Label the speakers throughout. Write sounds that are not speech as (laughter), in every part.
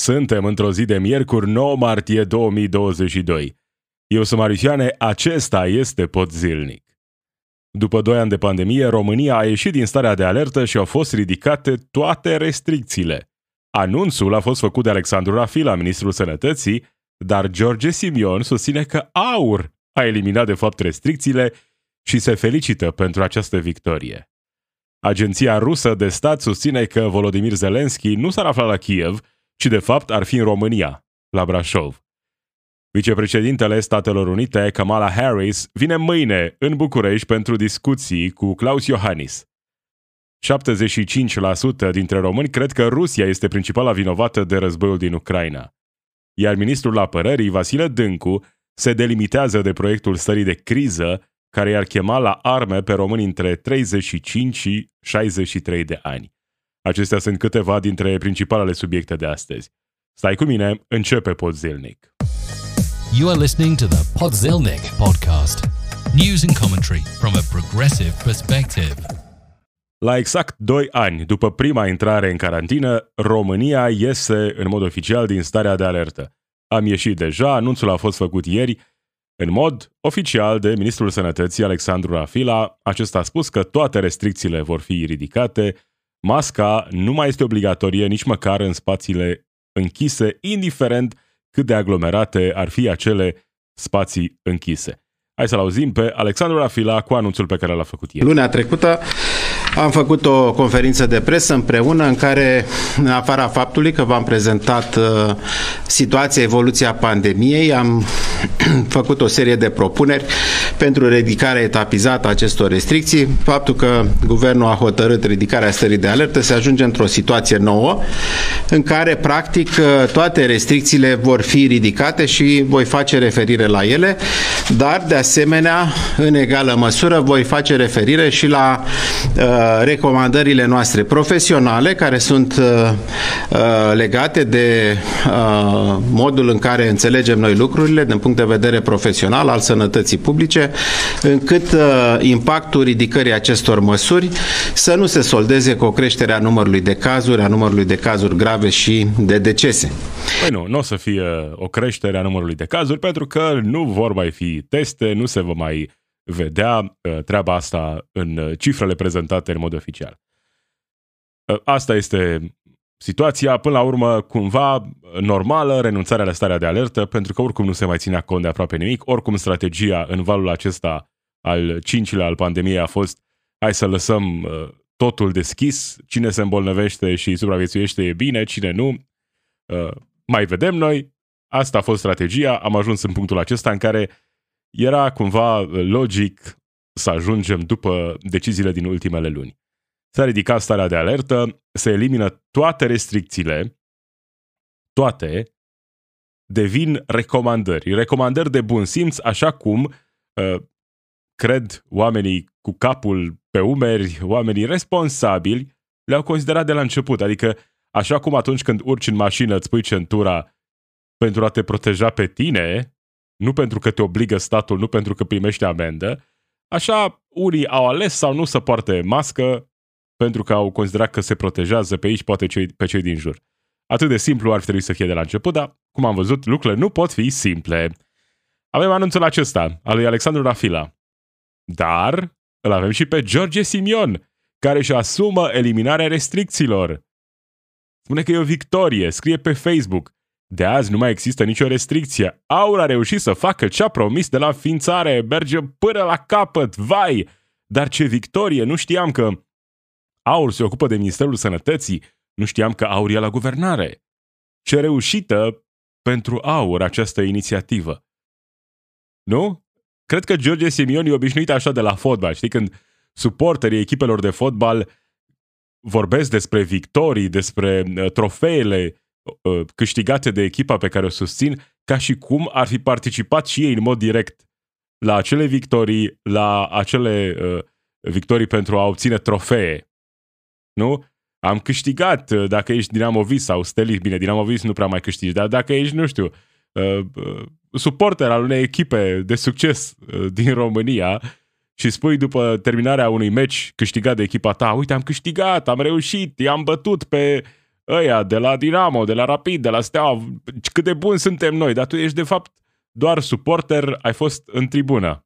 Speaker 1: Suntem într-o zi de miercuri 9 martie 2022. Eu sunt Marisioane, acesta este Pod Zilnic. După 2 ani de pandemie, România a ieșit din starea de alertă și au fost ridicate toate restricțiile. Anunțul a fost făcut de Alexandru Rafila, ministrul sănătății, dar George Simion susține că AUR a eliminat de fapt restricțiile și se felicită pentru această victorie. Agenția rusă de stat susține că Volodymyr Zelensky nu s-ar afla la Kiev, ci de fapt ar fi în România, la Brașov. Vicepreședintele Statelor Unite, Kamala Harris, vine mâine în București pentru discuții cu Klaus Iohannis. 75% dintre români cred că Rusia este principala vinovată de războiul din Ucraina. Iar ministrul apărării, Vasile Dâncu, se delimitează de proiectul stării de criză care i-ar chema la arme pe români între 35 și 63 de ani. Acestea sunt câteva dintre principalele subiecte de astăzi. Stai cu mine, începe Podzilnic.
Speaker 2: You are listening to the Podzilnic podcast. News and commentary from a progressive perspective.
Speaker 1: La exact 2 ani după prima intrare în carantină, România iese în mod oficial din starea de alertă. Am ieșit deja, anunțul a fost făcut ieri, în mod oficial de Ministrul Sănătății Alexandru Rafila. Acesta a spus că toate restricțiile vor fi ridicate, masca nu mai este obligatorie nici măcar în spațiile închise, indiferent cât de aglomerate ar fi acele spații închise. Hai să-l auzim pe Alexandru Rafila cu anunțul pe care l-a făcut el.
Speaker 3: Luna trecută am făcut o conferință de presă împreună în care, în afara faptului că v-am prezentat uh, situația, evoluția pandemiei, am (clears throat) făcut o serie de propuneri pentru ridicarea etapizată a acestor restricții. Faptul că guvernul a hotărât ridicarea stării de alertă se ajunge într-o situație nouă în care, practic, uh, toate restricțiile vor fi ridicate și voi face referire la ele, dar, de asemenea, în egală măsură, voi face referire și la uh, recomandările noastre profesionale care sunt uh, uh, legate de uh, modul în care înțelegem noi lucrurile din punct de vedere profesional al sănătății publice, încât impactul ridicării acestor măsuri să nu se soldeze cu o creștere a numărului de cazuri, a numărului de cazuri grave și de decese.
Speaker 1: Păi nu, nu o să fie o creștere a numărului de cazuri pentru că nu vor mai fi teste, nu se va mai vedea uh, treaba asta în uh, cifrele prezentate în mod oficial. Uh, asta este situația, până la urmă, cumva normală, renunțarea la starea de alertă, pentru că oricum nu se mai ținea cont de aproape nimic, oricum strategia în valul acesta al cincilea al pandemiei a fost hai să lăsăm totul deschis, cine se îmbolnăvește și supraviețuiește e bine, cine nu, mai vedem noi. Asta a fost strategia, am ajuns în punctul acesta în care era cumva logic să ajungem după deciziile din ultimele luni. S-a ridicat starea de alertă, se elimină toate restricțiile, toate devin recomandări. Recomandări de bun simț, așa cum uh, cred oamenii cu capul pe umeri, oamenii responsabili, le-au considerat de la început. Adică, așa cum atunci când urci în mașină îți pui centura pentru a te proteja pe tine, nu pentru că te obligă statul, nu pentru că primești amendă. Așa, unii au ales sau nu să poarte mască pentru că au considerat că se protejează pe aici, poate cei, pe cei din jur. Atât de simplu ar trebui să fie de la început, dar, cum am văzut, lucrurile nu pot fi simple. Avem anunțul acesta al lui Alexandru Rafila. Dar îl avem și pe George Simion, care își asumă eliminarea restricțiilor. Spune că e o victorie, scrie pe Facebook. De azi nu mai există nicio restricție. Aur a reușit să facă ce a promis de la înființare. Merge până la capăt. Vai! Dar ce victorie! Nu știam că Aur se ocupă de Ministerul Sănătății. Nu știam că Aur e la guvernare. Ce reușită pentru Aur această inițiativă. Nu? Cred că George Simion e obișnuit așa de la fotbal. Știi, când suporterii echipelor de fotbal vorbesc despre victorii, despre uh, trofeele Uh, câștigate de echipa pe care o susțin, ca și cum ar fi participat și ei în mod direct la acele victorii, la acele uh, victorii pentru a obține trofee. Nu? Am câștigat, uh, dacă ești Dinamovis sau Stelis, bine, Dinamovis nu prea mai câștigi, dar dacă ești, nu știu, uh, uh, suporter al unei echipe de succes uh, din România și spui după terminarea unui meci câștigat de echipa ta, uite, am câștigat, am reușit, i-am bătut pe uh, ăia de la Dinamo, de la Rapid, de la Steaua, cât de buni suntem noi, dar tu ești de fapt doar suporter, ai fost în tribună.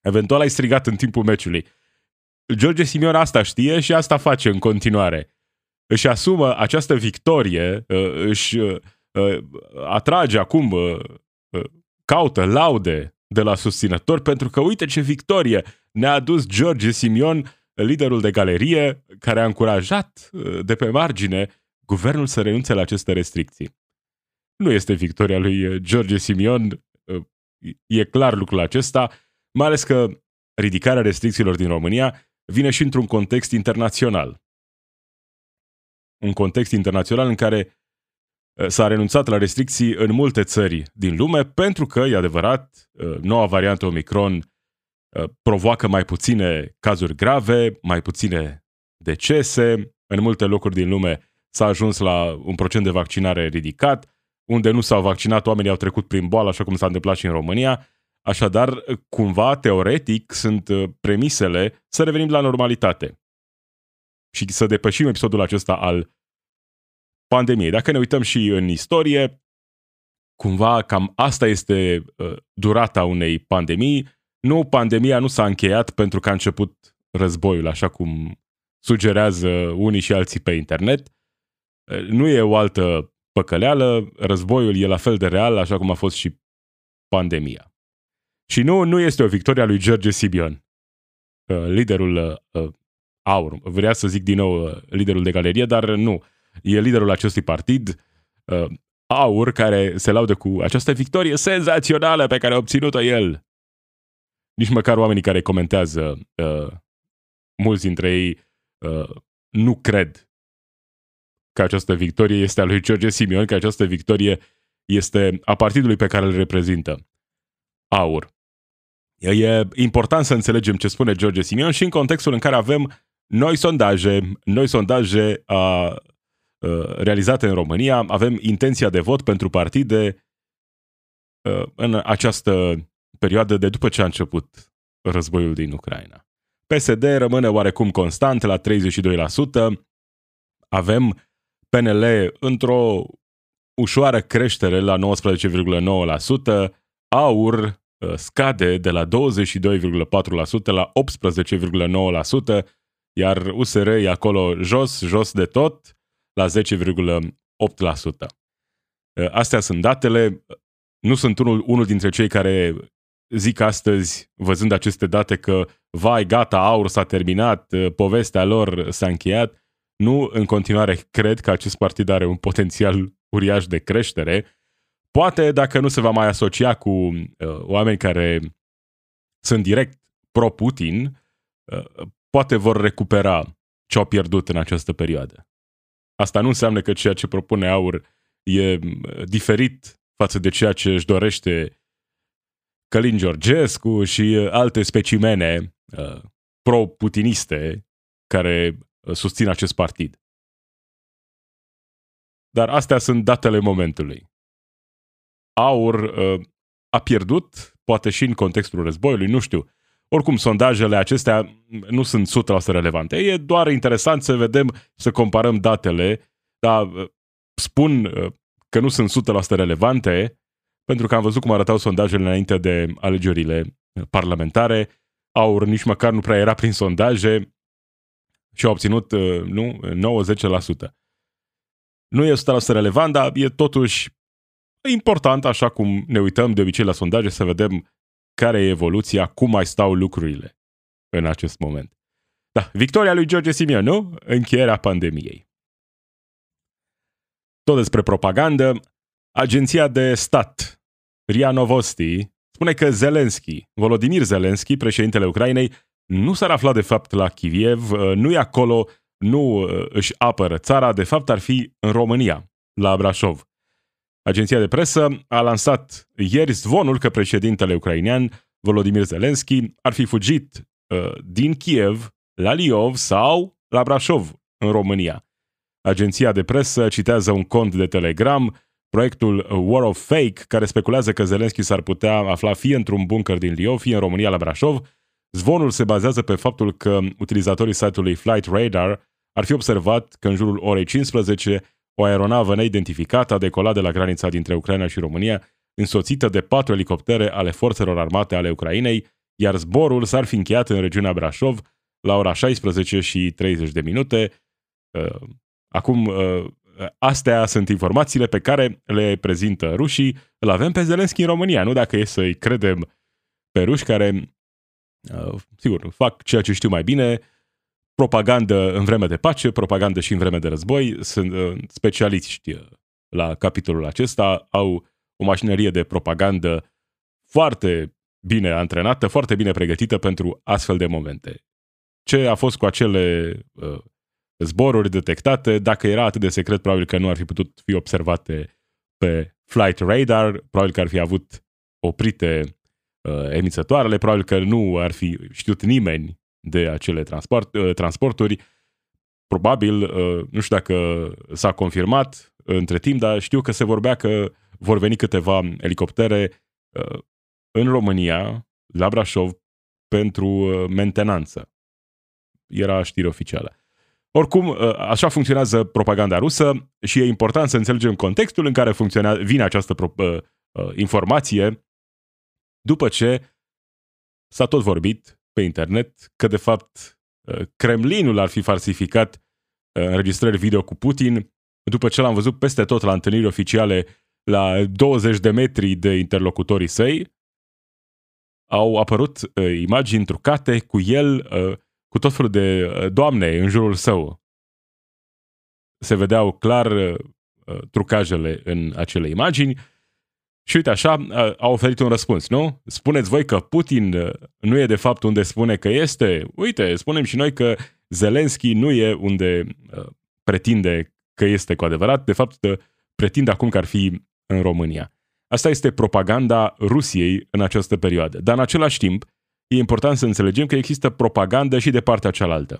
Speaker 1: Eventual ai strigat în timpul meciului. George Simion asta știe și asta face în continuare. Își asumă această victorie, uh, își uh, uh, atrage acum, caută laude de la susținători pentru că uite ce victorie ne-a adus George Simion, liderul de galerie, care a încurajat de pe margine guvernul să renunțe la aceste restricții. Nu este victoria lui George Simion, e clar lucrul acesta, mai ales că ridicarea restricțiilor din România vine și într-un context internațional. Un context internațional în care uh, s-a renunțat la restricții în multe țări din lume pentru că, e adevărat, uh, noua variantă Omicron uh, provoacă mai puține cazuri grave, mai puține decese. În multe locuri din lume s-a ajuns la un procent de vaccinare ridicat. Unde nu s-au vaccinat, oamenii au trecut prin boală, așa cum s-a întâmplat și în România. Așadar, cumva, teoretic, sunt uh, premisele să revenim la normalitate și să depășim episodul acesta al pandemiei. Dacă ne uităm și în istorie, cumva cam asta este uh, durata unei pandemii. Nu, pandemia nu s-a încheiat pentru că a început războiul, așa cum sugerează unii și alții pe internet. Uh, nu e o altă păcăleală, războiul e la fel de real, așa cum a fost și pandemia. Și nu, nu este o victorie a lui George Sibion, uh, liderul uh, uh, aur. Vrea să zic din nou liderul de galerie, dar nu. E liderul acestui partid, aur, care se laudă cu această victorie senzațională pe care a obținut-o el. Nici măcar oamenii care comentează, mulți dintre ei nu cred că această victorie este a lui George Simion, că această victorie este a partidului pe care îl reprezintă. Aur. E important să înțelegem ce spune George Simion și în contextul în care avem noi sondaje, noi sondaje a, a, realizate în România, avem intenția de vot pentru partide a, în această perioadă de după ce a început războiul din Ucraina. PSD rămâne oarecum constant la 32%, avem PNL într-o ușoară creștere la 19,9%, AUR Uh, scade de la 22,4% la 18,9%, iar USR e acolo jos, jos de tot, la 10,8%. Uh, astea sunt datele. Nu sunt unul, unul dintre cei care zic astăzi, văzând aceste date, că vai, gata, aur s-a terminat, uh, povestea lor s-a încheiat. Nu, în continuare, cred că acest partid are un potențial uriaș de creștere Poate dacă nu se va mai asocia cu uh, oameni care sunt direct pro-Putin, uh, poate vor recupera ce au pierdut în această perioadă. Asta nu înseamnă că ceea ce propune Aur e uh, diferit față de ceea ce își dorește Călin Georgescu și uh, alte specimene uh, pro-putiniste care uh, susțin acest partid. Dar astea sunt datele momentului aur uh, a pierdut, poate și în contextul războiului, nu știu. Oricum, sondajele acestea nu sunt 100% relevante. E doar interesant să vedem, să comparăm datele, dar uh, spun uh, că nu sunt 100% relevante, pentru că am văzut cum arătau sondajele înainte de alegerile parlamentare. Aur nici măcar nu prea era prin sondaje și a obținut nu, 90%. Nu e 100% relevant, dar e totuși important, așa cum ne uităm de obicei la sondaje, să vedem care e evoluția, cum mai stau lucrurile în acest moment. Da, victoria lui George Simion, nu? Încheierea pandemiei. Tot despre propagandă, agenția de stat, RIA Novosti, spune că Zelensky, Volodymyr Zelensky, președintele Ucrainei, nu s-ar afla de fapt la Kiev, nu e acolo, nu își apără țara, de fapt ar fi în România, la Brașov. Agenția de presă a lansat ieri zvonul că președintele ucrainean Volodymyr Zelensky ar fi fugit uh, din Kiev la Liov sau la Brașov, în România. Agenția de presă citează un cont de Telegram, proiectul War of Fake, care speculează că Zelensky s-ar putea afla fie într-un bunker din Liov, fie în România la Brașov. Zvonul se bazează pe faptul că utilizatorii site-ului Flight Radar ar fi observat că în jurul orei 15 o aeronavă neidentificată a decolat de la granița dintre Ucraina și România, însoțită de patru elicoptere ale forțelor armate ale Ucrainei, iar zborul s-ar fi încheiat în regiunea Brașov la ora 16 și 30 de minute. Uh, acum, uh, astea sunt informațiile pe care le prezintă rușii. Îl avem pe Zelenski în România, nu dacă e să-i credem pe ruși care, uh, sigur, fac ceea ce știu mai bine, propagandă în vreme de pace, propagandă și în vreme de război. Sunt specialiști la capitolul acesta, au o mașinărie de propagandă foarte bine antrenată, foarte bine pregătită pentru astfel de momente. Ce a fost cu acele uh, zboruri detectate, dacă era atât de secret, probabil că nu ar fi putut fi observate pe flight radar, probabil că ar fi avut oprite uh, emițătoarele, probabil că nu ar fi știut nimeni de acele transport, uh, transporturi. Probabil, uh, nu știu dacă s-a confirmat între timp, dar știu că se vorbea că vor veni câteva elicoptere uh, în România, la Brașov, pentru uh, mentenanță. Era știre oficială. Oricum, uh, așa funcționează propaganda rusă și e important să înțelegem contextul în care funcționează, vine această pro, uh, uh, informație după ce s-a tot vorbit pe internet că, de fapt, uh, Kremlinul ar fi falsificat uh, înregistrări video cu Putin după ce l-am văzut peste tot la întâlniri oficiale la 20 de metri de interlocutorii săi, au apărut uh, imagini trucate cu el, uh, cu tot felul de uh, doamne în jurul său. Se vedeau clar uh, uh trucajele în acele imagini și uite așa uh, a oferit un răspuns, nu? Spuneți voi că Putin uh, nu e de fapt unde spune că este? Uite, spunem și noi că Zelenski nu e unde uh, pretinde că este cu adevărat, de fapt uh, pretinde acum că ar fi în România. Asta este propaganda Rusiei în această perioadă. Dar în același timp, e important să înțelegem că există propagandă și de partea cealaltă.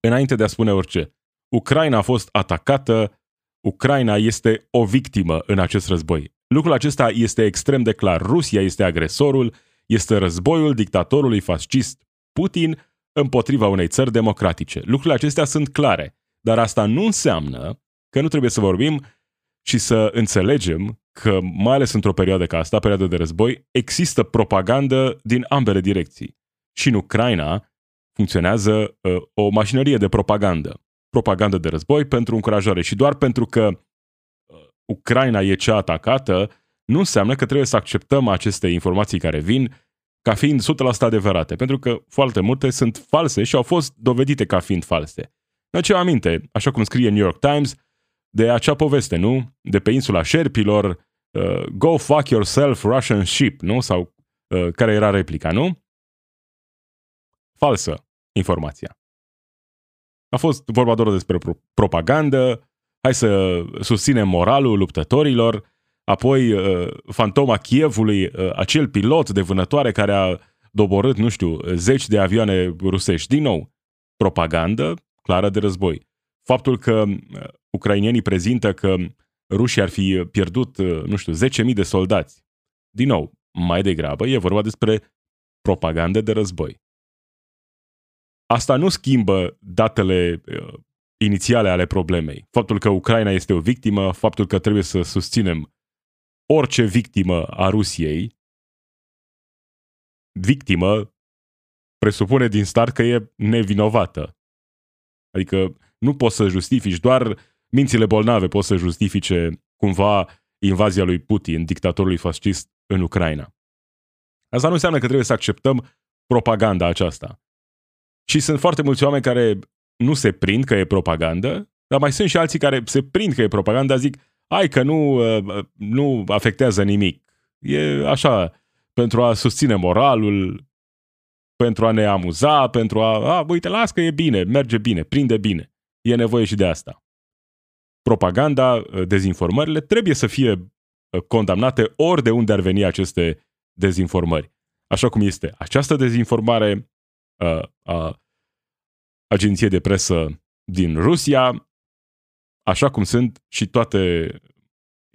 Speaker 1: Înainte de a spune orice, Ucraina a fost atacată, Ucraina este o victimă în acest război. Lucrul acesta este extrem de clar. Rusia este agresorul, este războiul dictatorului fascist Putin împotriva unei țări democratice. Lucrurile acestea sunt clare, dar asta nu înseamnă că nu trebuie să vorbim și să înțelegem că, mai ales într-o perioadă ca asta, perioadă de război, există propagandă din ambele direcții. Și în Ucraina funcționează uh, o mașinărie de propagandă. Propagandă de război pentru încurajare. Și doar pentru că uh, Ucraina e cea atacată, nu înseamnă că trebuie să acceptăm aceste informații care vin ca fiind 100% adevărate, pentru că foarte multe sunt false și au fost dovedite ca fiind false. Ne ce aminte, așa cum scrie New York Times, de acea poveste, nu? De pe insula șerpilor, uh, Go fuck yourself Russian ship, nu? Sau uh, care era replica, nu? Falsă informația. A fost vorba doar despre pro- propagandă, hai să susținem moralul luptătorilor, apoi uh, fantoma Chievului, uh, acel pilot de vânătoare care a doborât, nu știu, zeci de avioane rusești. Din nou, propagandă clară de război. Faptul că uh, ucrainienii prezintă că rușii ar fi pierdut, uh, nu știu, 10.000 de soldați. Din nou, mai degrabă e vorba despre propagandă de război. Asta nu schimbă datele uh, inițiale ale problemei. Faptul că Ucraina este o victimă, faptul că trebuie să susținem orice victimă a Rusiei, victimă presupune din start că e nevinovată. Adică nu poți să justifici, doar mințile bolnave pot să justifice cumva invazia lui Putin, dictatorului fascist în Ucraina. Asta nu înseamnă că trebuie să acceptăm propaganda aceasta. Și sunt foarte mulți oameni care nu se prind că e propagandă, dar mai sunt și alții care se prind că e propagandă, dar zic, ai că nu, uh, nu afectează nimic. E așa, pentru a susține moralul, pentru a ne amuza, pentru a, a uite, las că e bine, merge bine, prinde bine. E nevoie și de asta. Propaganda, uh, dezinformările trebuie să fie uh, condamnate ori de unde ar veni aceste dezinformări. Așa cum este această dezinformare a, uh, a agenției de presă din Rusia, așa cum sunt și toate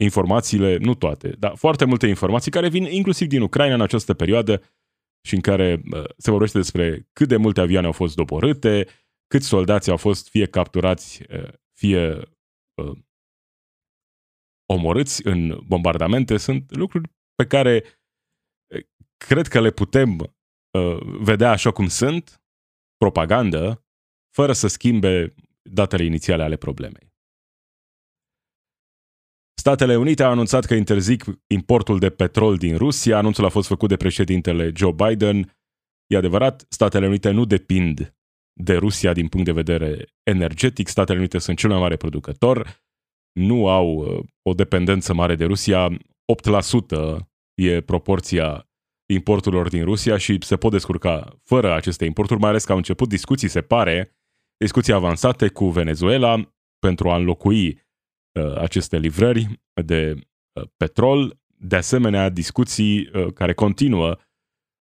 Speaker 1: informațiile, nu toate, dar foarte multe informații care vin inclusiv din Ucraina în această perioadă și în care se vorbește despre cât de multe avioane au fost doborâte, câți soldați au fost fie capturați, fie omorâți în bombardamente, sunt lucruri pe care cred că le putem vedea așa cum sunt, propagandă, fără să schimbe datele inițiale ale problemei. Statele Unite au anunțat că interzic importul de petrol din Rusia. Anunțul a fost făcut de președintele Joe Biden. E adevărat, Statele Unite nu depind de Rusia din punct de vedere energetic. Statele Unite sunt cel mai mare producător, nu au uh, o dependență mare de Rusia. 8% e proporția importurilor din Rusia și se pot descurca fără aceste importuri, mai ales că au început discuții, se pare, discuții avansate cu Venezuela pentru a înlocui uh, aceste livrări de uh, petrol. De asemenea, discuții uh, care continuă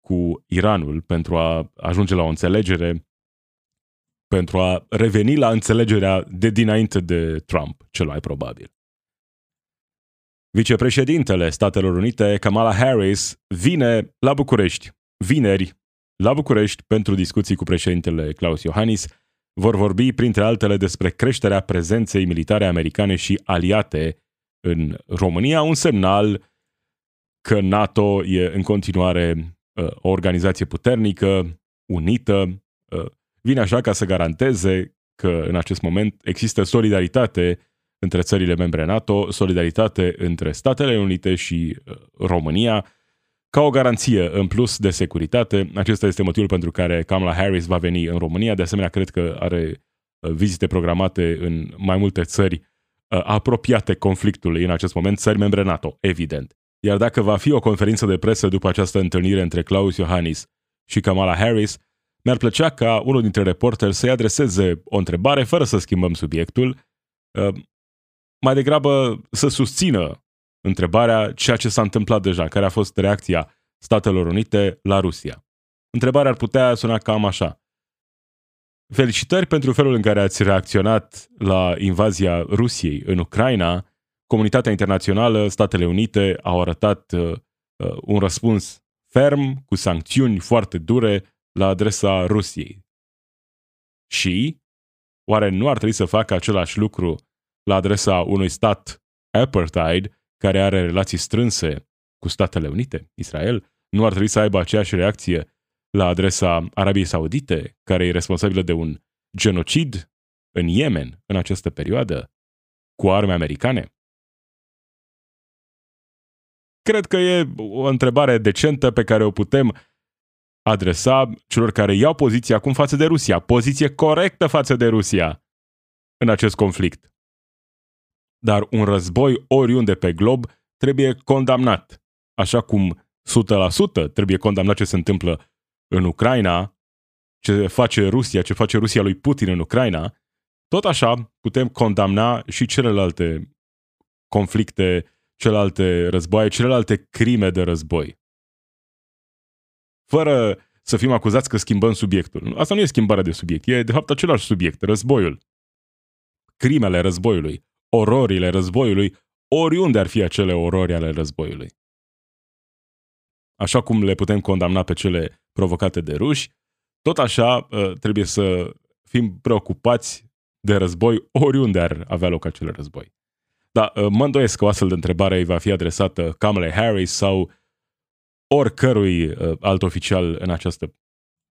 Speaker 1: cu Iranul pentru a ajunge la o înțelegere, pentru a reveni la înțelegerea de dinainte de Trump, cel mai probabil. Vicepreședintele Statelor Unite, Kamala Harris, vine la București, vineri, la București pentru discuții cu președintele Klaus Iohannis. Vor vorbi, printre altele, despre creșterea prezenței militare americane și aliate în România, un semnal că NATO e în continuare uh, o organizație puternică, unită, uh, vine așa ca să garanteze că în acest moment există solidaritate între țările membre NATO, solidaritate între Statele Unite și uh, România, ca o garanție în plus de securitate. Acesta este motivul pentru care Kamala Harris va veni în România. De asemenea, cred că are uh, vizite programate în mai multe țări uh, apropiate conflictului în acest moment, țări membre NATO, evident. Iar dacă va fi o conferință de presă după această întâlnire între Klaus Iohannis și Kamala Harris, mi-ar plăcea ca unul dintre reporteri să-i adreseze o întrebare fără să schimbăm subiectul, mai degrabă să susțină întrebarea ceea ce s-a întâmplat deja, care a fost reacția Statelor Unite la Rusia. Întrebarea ar putea suna cam așa. Felicitări pentru felul în care ați reacționat la invazia Rusiei în Ucraina. Comunitatea internațională, Statele Unite au arătat uh, uh un răspuns ferm, cu sancțiuni foarte dure la adresa Rusiei. Și oare nu ar trebui să facă același lucru la adresa unui stat apartheid care are relații strânse cu Statele Unite, Israel, nu ar trebui să aibă aceeași reacție la adresa Arabiei Saudite, care e responsabilă de un genocid în Yemen în această perioadă, cu arme americane? Cred că e o întrebare decentă pe care o putem adresa celor care iau poziție acum față de Rusia, poziție corectă față de Rusia în acest conflict. Dar un război oriunde pe glob trebuie condamnat. Așa cum 100% trebuie condamnat ce se întâmplă în Ucraina, ce face Rusia, ce face Rusia lui Putin în Ucraina, tot așa putem condamna și celelalte conflicte, celelalte războaie, celelalte crime de război. Fără să fim acuzați că schimbăm subiectul. Asta nu e schimbarea de subiect, e de fapt același subiect, războiul. Crimele războiului ororile războiului, oriunde ar fi acele orori ale războiului. Așa cum le putem condamna pe cele provocate de ruși, tot așa ă, trebuie să fim preocupați de război oriunde ar avea loc acele război. Da, ă, mă îndoiesc că o astfel de întrebare îi va fi adresată Kamala Harris sau oricărui ă, alt oficial în această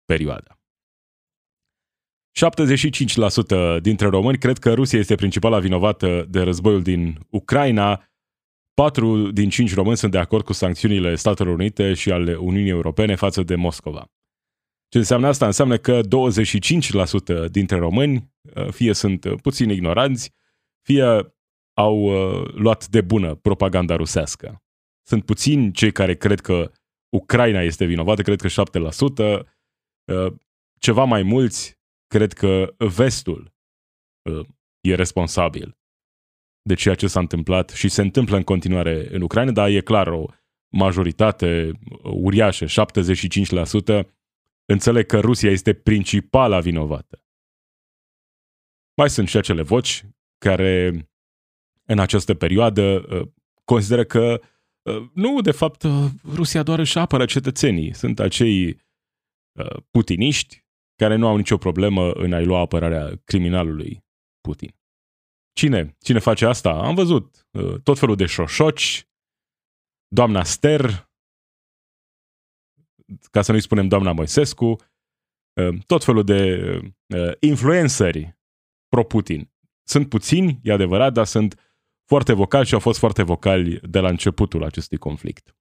Speaker 1: perioadă. 75% dintre români cred că Rusia este principala vinovată de războiul din Ucraina. 4 din 5 români sunt de acord cu sancțiunile Statelor Unite și ale Uniunii Europene față de Moscova. Ce înseamnă asta? Înseamnă că 25% dintre români uh, fie sunt puțin ignoranți, fie au uh, luat de bună propaganda rusească. Sunt puțini cei care cred că Ucraina este vinovată, cred că 7%, uh, ceva mai mulți cred că vestul uh, e responsabil de ceea ce s-a întâmplat și se întâmplă în continuare în Ucraina, dar e clar o majoritate uriașă, 75%, înțeleg că Rusia este principala vinovată. Mai sunt și acele voci care în această perioadă uh, consideră că uh, nu, de fapt, Rusia doar își apără cetățenii. Sunt acei putiniști care nu au nicio problemă în a-i lua apărarea criminalului Putin. Cine? Cine face asta? Am văzut uh, tot felul de șoșoci, doamna Ster, ca să nu-i spunem doamna Moisescu, uh, tot felul de uh, influenceri pro-Putin. Sunt puțini, e adevărat, dar sunt foarte vocali și au fost foarte vocali de la începutul acestui conflict.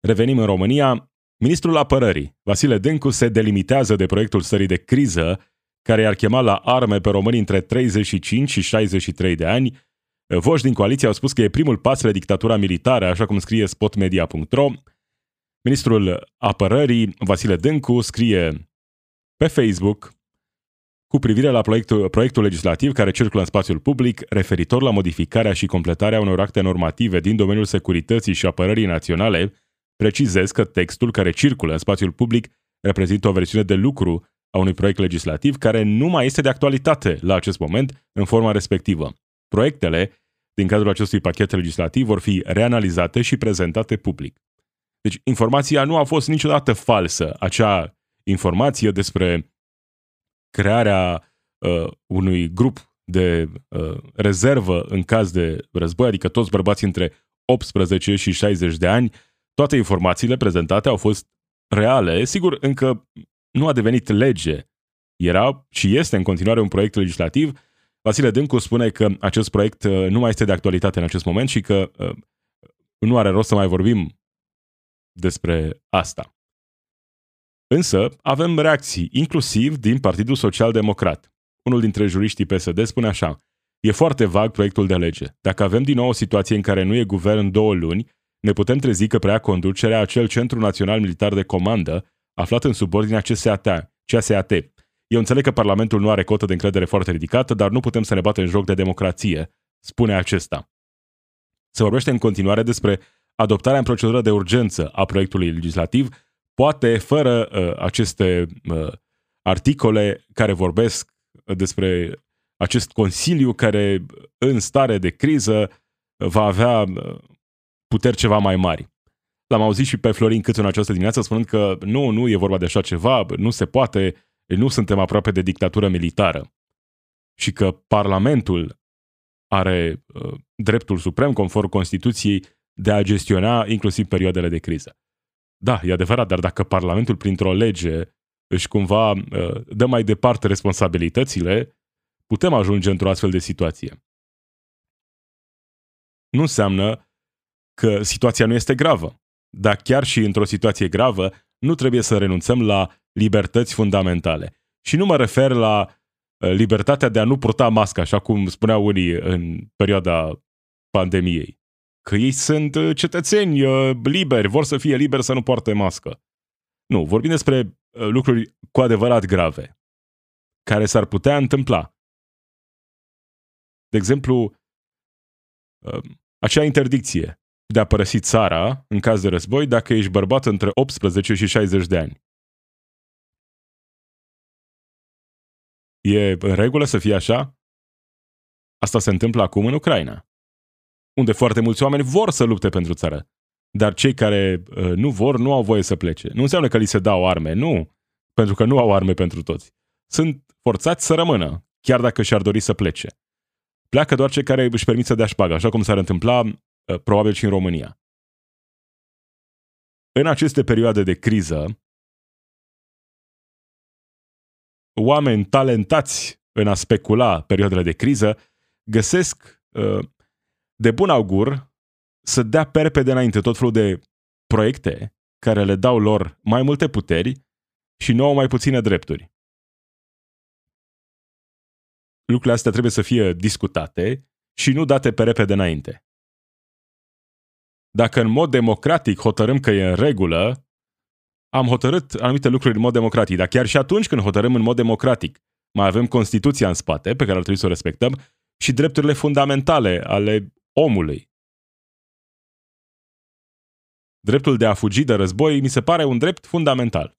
Speaker 1: Revenim în România. Ministrul Apărării, Vasile Dâncu, se delimitează de proiectul stării de criză care i-ar chema la arme pe români între 35 și 63 de ani. Voci din coaliție au spus că e primul pas la dictatura militară, așa cum scrie spotmedia.ro. Ministrul Apărării, Vasile Dâncu, scrie pe Facebook cu privire la proiectul, proiectul legislativ care circulă în spațiul public referitor la modificarea și completarea unor acte normative din domeniul securității și apărării naționale, precizez că textul care circulă în spațiul public reprezintă o versiune de lucru a unui proiect legislativ care nu mai este de actualitate la acest moment în forma respectivă. Proiectele din cadrul acestui pachet legislativ vor fi reanalizate și prezentate public. Deci informația nu a fost niciodată falsă, acea informație despre crearea uh, unui grup de uh, rezervă în caz de război, adică toți bărbații între 18 și 60 de ani, toate informațiile prezentate au fost reale. Sigur, încă nu a devenit lege. Era și este în continuare un proiect legislativ. Vasile Dâncu spune că acest proiect uh, nu mai este de actualitate în acest moment și că uh, nu are rost să mai vorbim despre asta. Însă avem reacții, inclusiv din Partidul Social Democrat. Unul dintre juriștii PSD spune așa, e foarte vag proiectul de lege. Dacă avem din nou o situație în care nu e guvern în două luni, ne putem trezi că prea conducerea acel Centru Național Militar de Comandă, aflat în subordinea CSAT. CSAT. Eu înțeleg că Parlamentul nu are cotă de încredere foarte ridicată, dar nu putem să ne batem în joc de democrație, spune acesta. Se vorbește în continuare despre adoptarea în procedură de urgență a proiectului legislativ, poate fără uh, aceste uh, articole care vorbesc despre acest consiliu care în stare de criză va avea uh, puteri ceva mai mari. L-am auzit și pe Florin Câțu în această dimineață spunând că nu, nu e vorba de așa ceva, nu se poate, nu suntem aproape de dictatură militară. Și că Parlamentul are uh, dreptul suprem, conform Constituției, de a gestiona inclusiv perioadele de criză. Da, e adevărat, dar dacă Parlamentul, printr-o lege, își cumva uh, dă mai departe responsabilitățile, putem ajunge într-o astfel de situație. Nu înseamnă că situația nu este gravă. Dar chiar și într-o situație gravă, nu trebuie să renunțăm la libertăți fundamentale. Și nu mă refer la uh, libertatea de a nu purta mască, așa cum spuneau unii în perioada pandemiei. Că ei sunt uh, cetățeni uh, liberi, vor să fie liberi să nu poarte mască. Nu, vorbim despre lucruri cu adevărat grave, care s-ar putea întâmpla. De exemplu, acea interdicție de a părăsi țara în caz de război dacă ești bărbat între 18 și 60 de ani. E în regulă să fie așa? Asta se întâmplă acum în Ucraina, unde foarte mulți oameni vor să lupte pentru țară, dar cei care uh, nu vor nu au voie să plece. Nu înseamnă că li se dau arme, nu, pentru că nu au arme pentru toți. Sunt forțați să rămână, chiar dacă și-ar dori să plece. Pleacă doar cei care își permit să dea șpagă, așa cum s-ar întâmpla Uh, probabil și în România. În aceste perioade de criză, oameni talentați în a specula perioadele de criză găsesc uh, de bun augur să dea perpede înainte tot felul de proiecte care le dau lor mai multe puteri și nouă mai puține drepturi. Lucrurile astea trebuie să fie discutate și nu date pe repede înainte. Dacă în mod democratic hotărâm că e în regulă, am hotărât anumite lucruri în mod democratic, dar chiar și atunci când hotărâm în mod democratic, mai avem Constituția în spate, pe care ar trebui să o respectăm, și drepturile fundamentale ale omului. Dreptul de a fugi de război mi se pare un drept fundamental.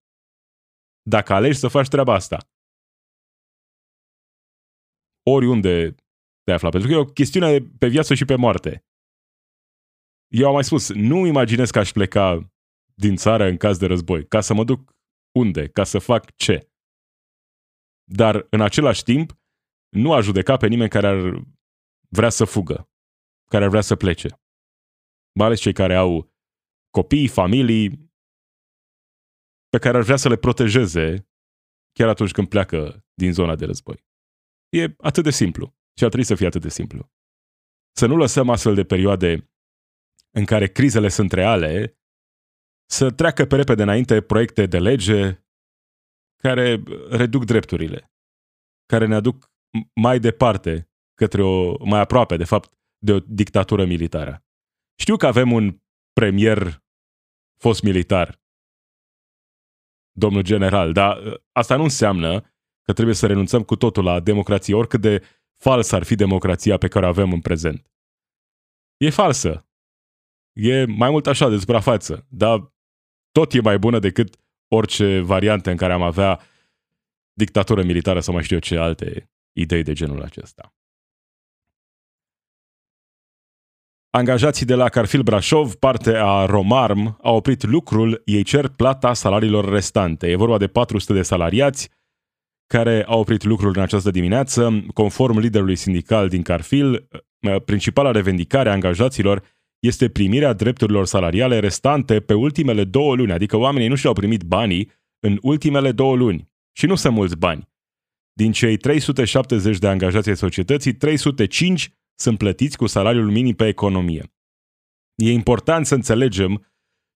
Speaker 1: Dacă alegi să faci treaba asta. Oriunde te afla, pentru că e o chestiune pe viață și pe moarte. Eu am mai spus, nu imaginez că aș pleca din țară în caz de război, ca să mă duc unde, ca să fac ce. Dar în același timp, nu a judecat pe nimeni care ar vrea să fugă, care ar vrea să plece. Mai ales cei care au copii, familii, pe care ar vrea să le protejeze chiar atunci când pleacă din zona de război. E atât de simplu și ar trebui să fie atât de simplu. Să nu lăsăm astfel de perioade în care crizele sunt reale, să treacă pe repede înainte proiecte de lege care reduc drepturile, care ne aduc mai departe către o, mai aproape, de fapt, de o dictatură militară. Știu că avem un premier fost militar, domnul general, dar asta nu înseamnă că trebuie să renunțăm cu totul la democrație, oricât de fals ar fi democrația pe care o avem în prezent. E falsă. E mai mult așa de suprafață, dar tot e mai bună decât orice variante în care am avea dictatură militară sau mai știu eu ce alte idei de genul acesta. Angajații de la Carfil Brașov, parte a Romarm, au oprit lucrul, ei cer plata salariilor restante. E vorba de 400 de salariați care au oprit lucrul în această dimineață. Conform liderului sindical din Carfil, principala revendicare a angajaților este primirea drepturilor salariale restante pe ultimele două luni, adică oamenii nu și-au primit banii în ultimele două luni. Și nu sunt mulți bani. Din cei 370 de angajați ai societății, 305 sunt plătiți cu salariul minim pe economie. E important să înțelegem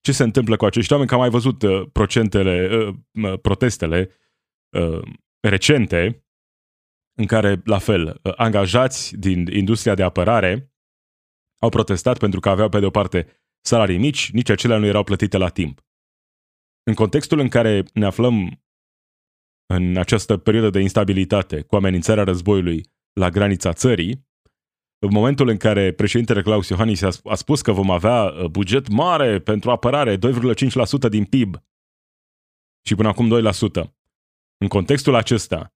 Speaker 1: ce se întâmplă cu acești oameni, că am mai văzut uh, procentele, uh, protestele uh, recente, în care, la fel, uh, angajați din industria de apărare au protestat pentru că aveau, pe de o parte, salarii mici, nici acelea nu erau plătite la timp. În contextul în care ne aflăm în această perioadă de instabilitate, cu amenințarea războiului la granița țării, în momentul în care președintele Claus Iohannis a spus că vom avea uh, buget mare pentru apărare, 2,5% din PIB și până acum 2%. În contextul acesta,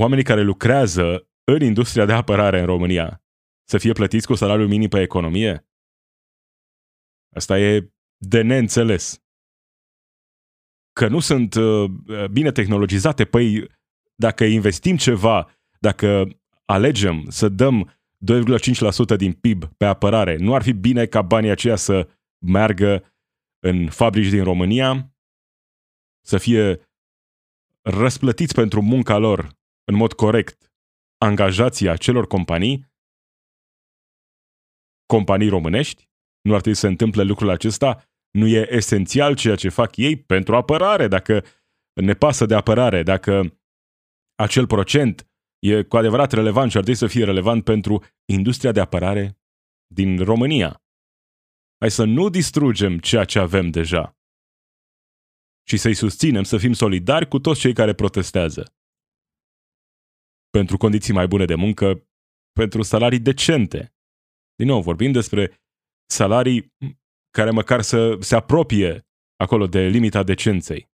Speaker 1: oamenii care lucrează în industria de apărare în România să fie plătiți cu salariul minim pe economie? Asta e de neînțeles. Că nu sunt uh, bine tehnologizate, păi dacă investim ceva, dacă alegem să dăm 2,5% din PIB pe apărare, nu ar fi bine ca banii aceia să meargă în fabrici din România, să fie răsplătiți pentru munca lor în mod corect angajații acelor companii, companii românești, nu ar trebui să se întâmple lucrul acesta, nu e esențial ceea ce fac ei pentru apărare, dacă ne pasă de apărare, dacă acel procent e cu adevărat relevant și ar trebui să fie relevant pentru industria de apărare din România. Hai să nu distrugem ceea ce avem deja și să-i susținem să fim solidari cu toți cei care protestează. Pentru condiții mai bune de muncă, pentru salarii decente. Din nou, vorbim despre salarii care măcar să se apropie acolo de limita decenței.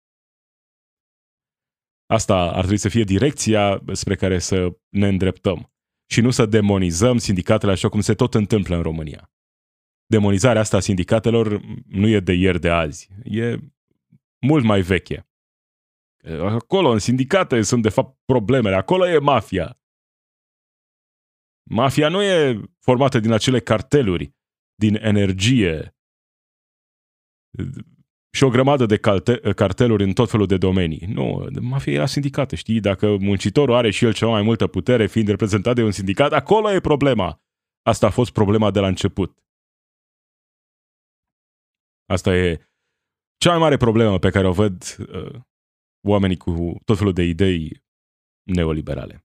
Speaker 1: Asta ar trebui să fie direcția spre care să ne îndreptăm și nu să demonizăm sindicatele așa cum se tot întâmplă în România. Demonizarea asta a sindicatelor nu e de ieri de azi, e mult mai veche. Acolo, în sindicate, sunt de fapt problemele. Acolo e mafia. Mafia nu e formată din acele carteluri, din energie, și o grămadă de calte, carteluri în tot felul de domenii. Nu, mafia e la sindicate, știi? Dacă muncitorul are și el ceva mai multă putere fiind reprezentat de un sindicat, acolo e problema. Asta a fost problema de la început. Asta e cea mai mare problemă pe care o văd uh, oamenii cu tot felul de idei neoliberale.